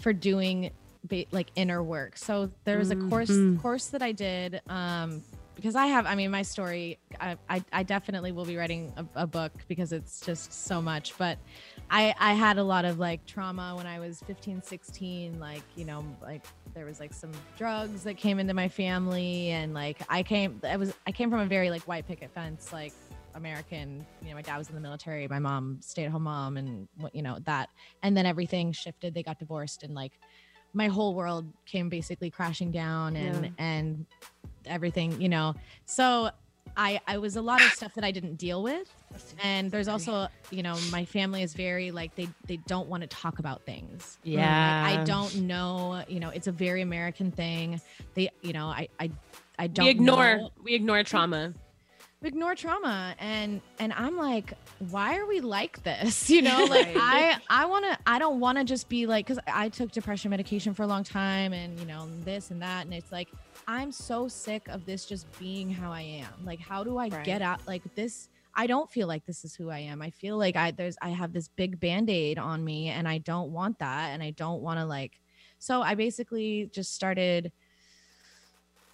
for doing ba- like inner work. So there was a course Mhm. course that I did um because I have I mean my story I I, I definitely will be writing a, a book because it's just so much, but I I had a lot of like trauma when I was 15, 16, like, you know, like there was like some drugs that came into my family and like I came I was I came from a very like white picket fence like American, you know, my dad was in the military, my mom stayed at home mom and what you know that and then everything shifted, they got divorced and like my whole world came basically crashing down and Yeah. and everything, you know. So I I was a lot of stuff that I didn't deal with and there's also you know my family is very like they they don't want to talk about things Like, Yeah. i don't know you know it's a very american thing they you know i i i don't we ignore know. we ignore trauma. Ignore trauma. And and i'm like why are we like this? You know like i i want to i don't want to just be like because i took depression medication for a long time and you know this and that. And it's like i'm so sick of this just being how i am. Like how do i Right. get out? Like this i don't feel like this is who i am. I feel like i there's i have this big band-aid on me and i don't want that. And i don't want to like so i basically just started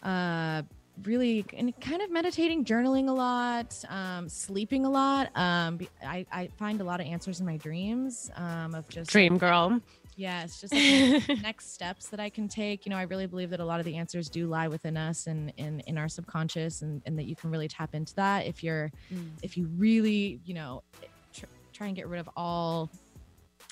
uh really and kind of meditating journaling a lot um sleeping a lot um i i find a lot of answers in my dreams um of just Dream girl. yeah it's just like next steps that i can take you know i really believe that a lot of the answers do lie within us and in in our subconscious and and that you can really tap into that if you're Mm. if you really you know tr- try and get rid of all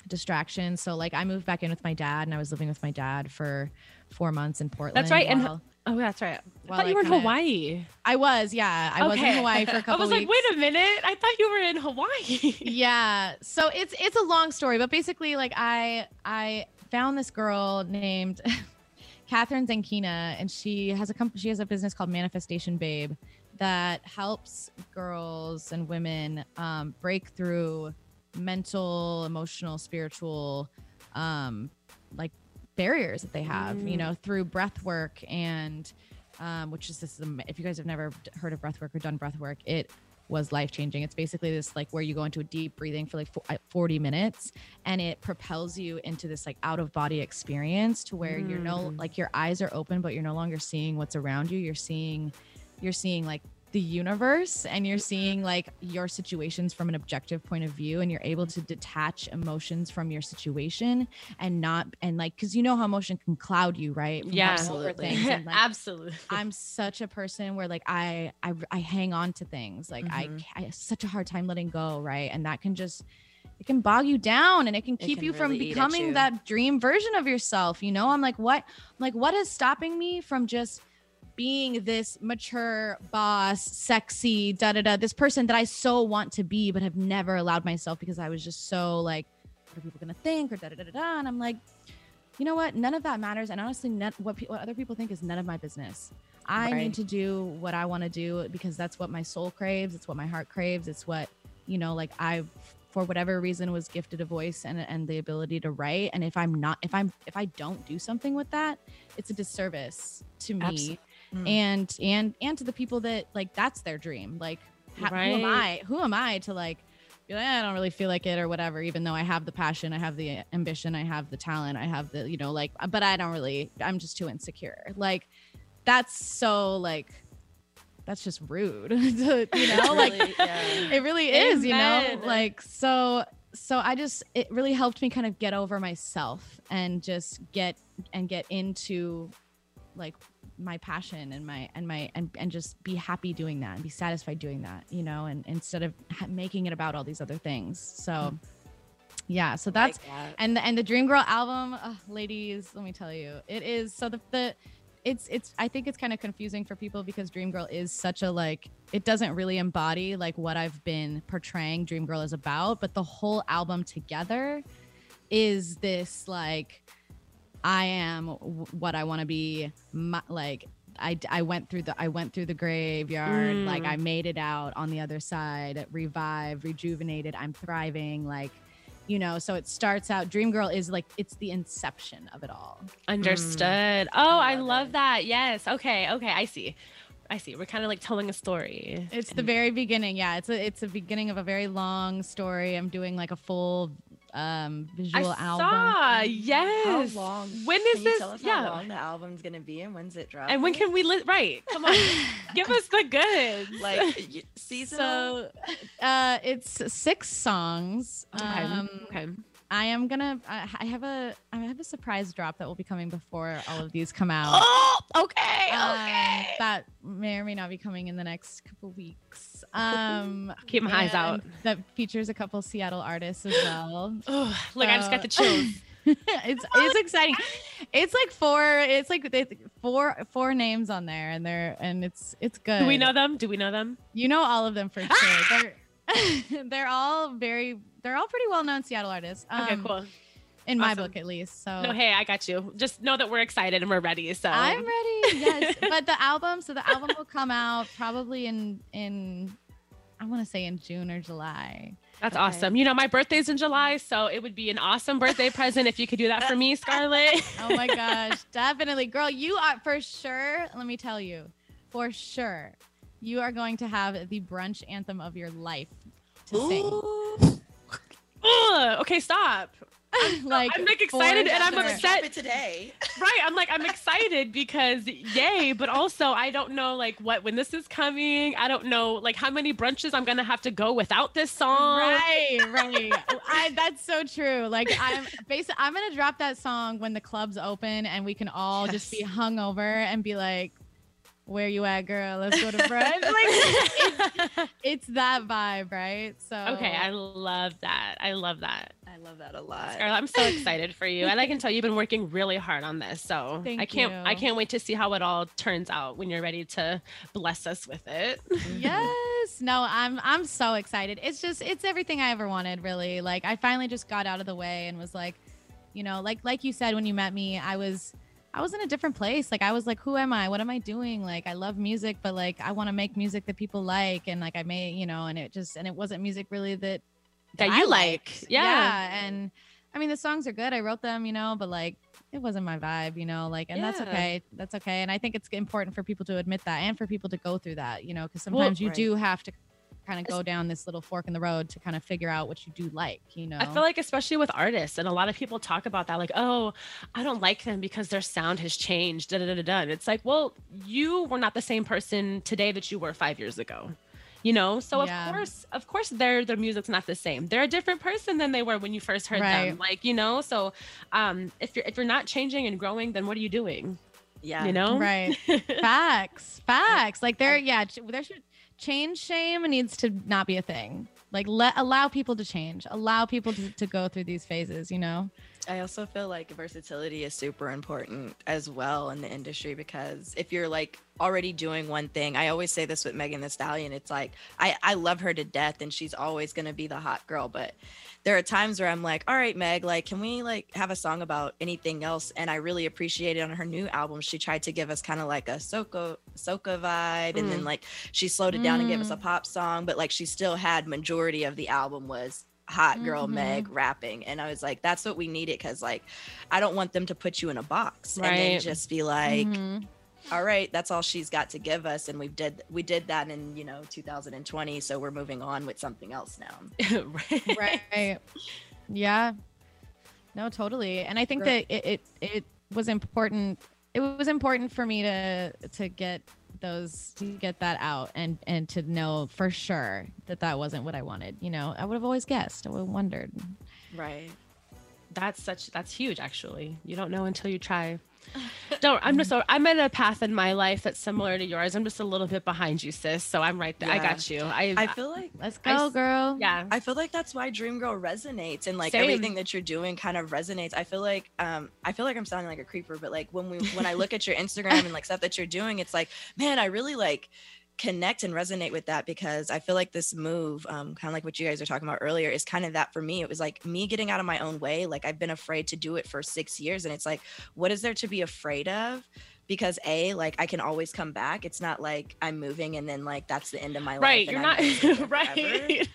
distractions so like i moved back in with my dad and i was living with my dad for four months in portland That's right, and Oh, that's right. I thought you I were in Hawaii. I was, yeah. I was in Hawaii for a couple I was like, weeks. wait a minute. I thought you were in Hawaii. yeah. So it's it's a long story, but basically, like I I found this girl named Kathrin Zenkina, and she has a company. She has a business called Manifestation Babe that helps girls and women um, break through mental, emotional, spiritual, um, like barriers that they have. You Mm. know, through breath work and um, which is this. am- If you guys have never heard of breath work or done breath work, it was life changing. It's basically this like where you go into a deep breathing for like uh, 40 minutes and it propels you into this like out of body experience to where you're no Mm. like your eyes are open but you're no longer seeing what's around you. You're seeing you're seeing like the universe and you're seeing like your situations from an objective point of view and you're able to detach emotions from your situation and not and like cuz you know how emotion can cloud you, right? From Yeah. Absolutely. and, like, Absolutely. I'm such a person where like I I, I hang on to things like I, Mhm. I have such a hard time letting go right and that can just it can bog you down and it can It keep can you from really eat becoming you. that dream version of yourself you know I'm like what I'm like what is stopping me from just being this mature boss sexy da da da this person that I so want to be but have never allowed myself because I was just so like what are people gonna think or da da da da da and I'm like you know what none of that matters and honestly none, what, pe- what other people think is none of my business I Right. need to do what I want to do because that's what my soul craves. It's what my heart craves. It's what, you know, like I, for whatever reason, was gifted a voice and, and the ability to write. And if I'm not, if I'm, if I don't do something with that, it's a disservice to me Abso- Mm. and, and, and to the people that like, that's their dream. Like, ha- who am I? Who am I to like, be like, "Eh, I don't really feel like it or whatever, even though I have the passion, I have the ambition, I have the talent, I have the, you know, like, but I don't really, I'm just too insecure. Like, that's so like that's just rude to, you know like Really, yeah. it really is you know like so so i just it really helped me kind of get over myself and just get and get into like my passion and my and my and, and just be happy doing that and be satisfied doing that you know and instead of making it about all these other things so hmm. yeah so that's that. and the, and the dream girl album ladies let me tell you it is so the, the it's it's i think it's kind of confusing for people because dream girl is such a like it doesn't really embody like what i've been portraying dream girl is about but the whole album together is this like i am w- what i want to be my, like I, I went through the I went through the graveyard Mm. like I made it out on the other side revived rejuvenated I'm thriving like you know so it starts out dream girl is like it's the inception of it all Understood. Oh, I love, that. Yes. Okay. Okay. I see. I see. We're kind of like telling a story. it's the very beginning yeah it's a it's a beginning of a very long story i'm doing like a full um I visual saw. album Yes. How long? When Can is you this? tell us yeah. how long the album's gonna be and when's it dropping? And when can we li- right? Come on. Give us the goods. like y- seasonal? so uh it's six songs okay. um okay. I am gonna I, I have a i have a surprise drop that will be coming before all of these come out Oh, okay. Um, Okay. that may or may not be coming in the next couple weeks. Um, Keep my eyes out. That features a couple Seattle artists as well. Oh, look, I just got the So- chills. it's it's exciting. It's like four. It's like four four names on there, and they're and it's it's good. Do we know them? Do we know them? You know all of them for sure. They're all very. They're all pretty well known Seattle artists. Okay, um, cool. In my book, at least. So No, hey, I got you. Just know that we're excited and we're ready. So I'm ready. Yes, but the album. So the album will come out probably in in I want to say in June or July. That's Okay. awesome. You know, my birthday's in July, so it would be an awesome birthday present if you could do that for me, Scarlet. Oh my gosh, definitely, girl. You are for sure. Let me tell you, for sure, you are going to have the brunch anthem of your life to sing. Ugh, okay, stop. like I'm like excited and I'm upset. today. Right. I'm like, I'm excited because yay, but also I don't know like what when this is coming. I don't know like how many brunches I'm gonna have to go without this song. Right, right. I, that's so true. Like I'm basically I'm gonna drop that song when the clubs open and we can all just be Yes. hungover and be like, "Where you at, girl? Let's go to brunch." like it's, it's that vibe, right? So Okay, I love that. I love that. I love that a lot. Scarlet, I'm so excited for you. And I can tell you've been working really hard on this. So Thank I can't I can't wait to see how it all turns out when you're ready to bless us with it. yes no i'm i'm so excited it's just it's everything i ever wanted really like i finally just got out of the way and was like you know like like you said when you met me i was i was in a different place like i was like who am i what am i doing like i love music but like i want to make music that people like and like i may you know and it just and it wasn't music really that That I you like. liked. Yeah. and i mean the songs are good i wrote them you know but like it wasn't my vibe you know like and that's okay that's okay and i think it's important for people to admit that and for people to go through that you know because Well, sometimes you right. do have to kind of go down this little fork in the road to kind of figure out what you do like you know I feel like especially with artists and a lot of people talk about that like oh I don't like them because their sound has changed da da da da, da. And it's like well you were not the same person today that you were 5 years ago. You know? So Yeah. of course of course their their music's not the same. They're a different person than they were when you first heard them. Like, you know? So um if you're if you're not changing and growing then what are you doing? Yeah. You know? right facts facts like there yeah ch- there should change shame needs to not be a thing. Like let allow people to change. Allow people to, to go through these phases you know I also feel like versatility is super important as well in the industry because if you're like already doing one thing, I always say this with Megan Thee Stallion, it's like I, I love her to death and she's always gonna be the hot girl. But there are times where I'm like, all right, Meg, like, can we like have a song about anything else? And I really appreciated on her new album, she tried to give us kind of like a soca soca vibe, and then Mm. like she slowed it down and gave us a Mm. pop song, but like she still had majority of the album was hot girl Mhm. Meg rapping. And I was like, that's what we needed because like I don't want them to put you in a box and then just be like, Mhm. all right, that's all she's got to give us. And we did we did that in, you know, 2020. So we're moving on with something else now. right. right yeah no totally and i think Right. that it, it it was important it was important for me to to get those to get that out and and to know for sure that that wasn't what i wanted you know i would have always guessed i would have wondered Right. That's such that's huge actually. You don't know until you try. Don't. I'm just. I'm in a path in my life that's similar to yours. I'm just a little bit behind you, sis. So I'm right there. I got you. I. I feel like Let's go, s- girl. yeah. I feel like that's why Dream Girl resonates and like Same. everything that you're doing kind of resonates. I feel like um I feel like I'm sounding like a creeper, but like when we when I look at your Instagram and like stuff that you're doing, it's like, man, I really like connect and resonate with that because I feel like this move, um, kind of like what you guys are talking about earlier, is kind of that for me. It was like me getting out of my own way. Like I've been afraid to do it for six years. And it's like, what is there to be afraid of? Because a like I can always come back. It's not like I'm moving and then like that's the end of my life. right. You're not. gonna stay there forever. right.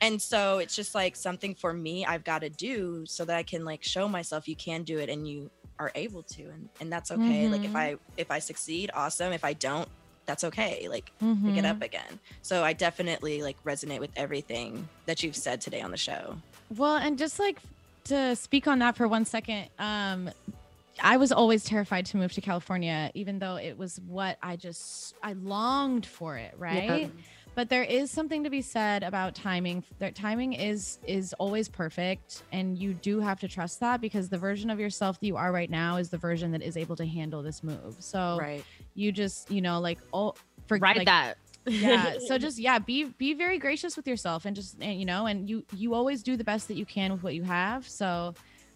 And so it's just like something for me I've got to do so that I can like show myself you can do it and you are able to and and that's okay. Like if Mhm. I if I succeed, awesome. If I don't, that's okay. Like Mhm. pick it up again. So I definitely like resonate with everything that you've said today on the show. Well, and just like to speak on that for one second, um, I was always terrified to move to California, even though it was what I just I longed for it, right? But there is something to be said about timing. That timing is is always perfect, and you do have to trust that because the version of yourself that you are right now is the version that is able to handle this move. So Right. you just you know like oh for Write like, that. yeah so just yeah be be very gracious with yourself and just and, you know and you you always do the best that you can with what you have so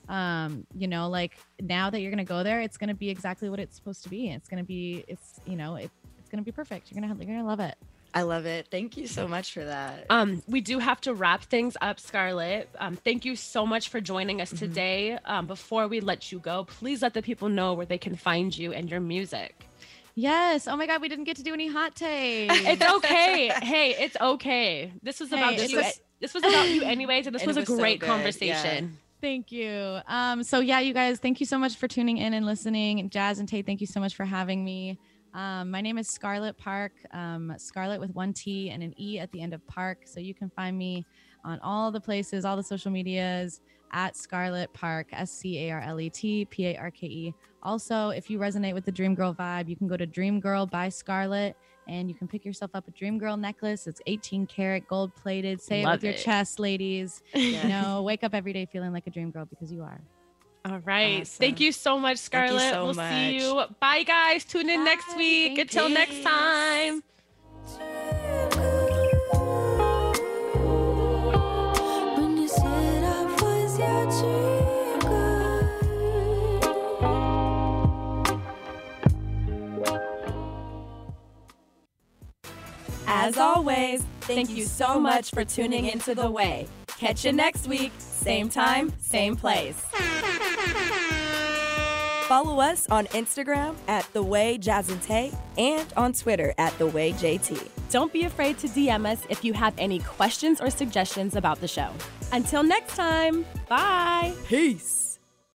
um you know like now that you're gonna go there it's gonna be exactly what it's supposed to be it's gonna be it's you know it, it's gonna be perfect you're gonna you're gonna love it I love it. Thank you so much for that. Um, we do have to wrap things up, Scarlet. Um, thank you so much for joining us today. Um, before we let you go, please let the people know where they can find you and your music. yes oh my god we didn't get to do any hot takes It's okay. hey, it's okay. This was about Hey, you. it's- this was about you, anyways, and this And was it a was so great good, conversation. Thank you. Um, so yeah, you guys, thank you so much for tuning in and listening. Jazz and Tate, thank you so much for having me. Um, my name is Scarlet Parke, um, Scarlet with one T and an E at the end of Park. So you can find me on all the places, all the social medias at Scarlet Parke, S C A R L E T P A R K E. Also, if you resonate with the Dream Girl vibe, you can go to Dream Girl by Scarlet and you can pick yourself up a Dream Girl necklace. It's 18 karat gold plated. Say it Love with your chest, ladies. Yeah. You know, wake up every day feeling like a dream girl because you are. All right. Awesome. Thank you so much, Thank you Scarlet. so we'll see you. Bye, guys. Tune in next week. Thank Until you. next time. When you said I was your dream girl. As always, thank you so much for tuning into The Way. Catch you next week, same time, same place. Follow us on Instagram at The Way Jazz and Tay and on Twitter at The Way JT. Don't be afraid to DM us if you have any questions or suggestions about the show. Until next time, bye. Peace.